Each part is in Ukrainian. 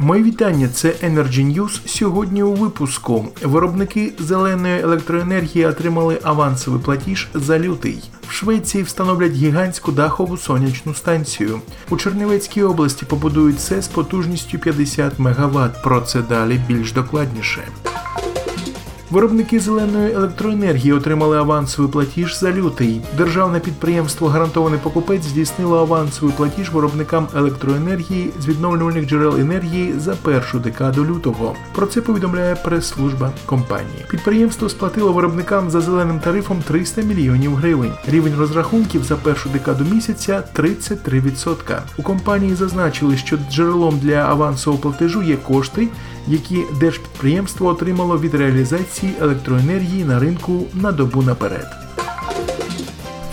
Мої вітання. Це Energy News. Сьогодні у випуску виробники зеленої електроенергії отримали авансовий платіж за лютий. В Швеції встановлять гігантську дахову сонячну станцію. У Чернівецькій області побудують СЕС потужністю 50 МВт. Про це далі більш докладніше. Виробники зеленої електроенергії отримали авансовий платіж за лютий. Державне підприємство Гарантований покупець здійснило авансовий платіж виробникам електроенергії з відновлювальних джерел енергії за першу декаду лютого. Про це повідомляє прес-служба компанії. Підприємство сплатило виробникам за зеленим тарифом 300 мільйонів гривень. Рівень розрахунків за першу декаду місяця 33%. У компанії зазначили, що джерелом для авансового платежу є кошти, які держпідприємство отримало від реалізації електроенергії на ринку на добу наперед.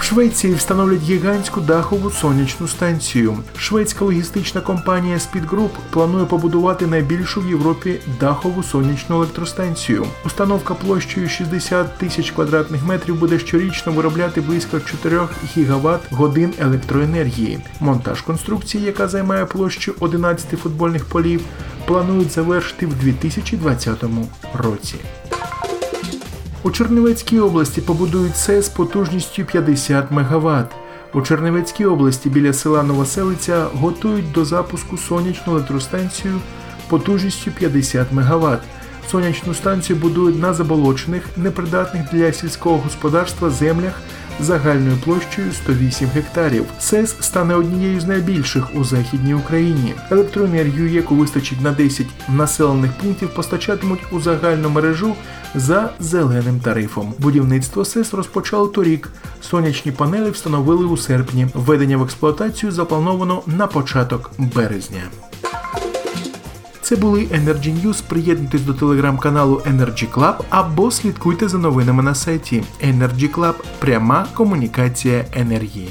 В Швеції встановлять гігантську дахову сонячну станцію. Шведська логістична компанія Speed Group планує побудувати найбільшу в Європі дахову сонячну електростанцію. Установка площею 60 тисяч квадратних метрів буде щорічно виробляти близько 4 гігаватт годин електроенергії. Монтаж конструкції, яка займає площу 11 футбольних полів, планують завершити в 2020 році. У Чернівецькій області побудують СЕС потужністю 50 МВт. У Чернівецькій області біля села Новоселиця готують до запуску сонячну електростанцію потужністю 50 МВт. Сонячну станцію будують на заболочених, непридатних для сільського господарства землях загальною площею 108 гектарів. СЕС стане однією з найбільших у західній Україні. Електроенергію, яку вистачить на 10 населених пунктів, постачатимуть у загальну мережу за зеленим тарифом. Будівництво СЕС розпочало торік. Сонячні панелі встановили у серпні. Введення в експлуатацію заплановано на початок березня. Це були Energy News. Приєднуйтесь до телеграм-каналу Energy Club або слідкуйте за новинами на сайті Energy Club. Пряма комунікація енергії.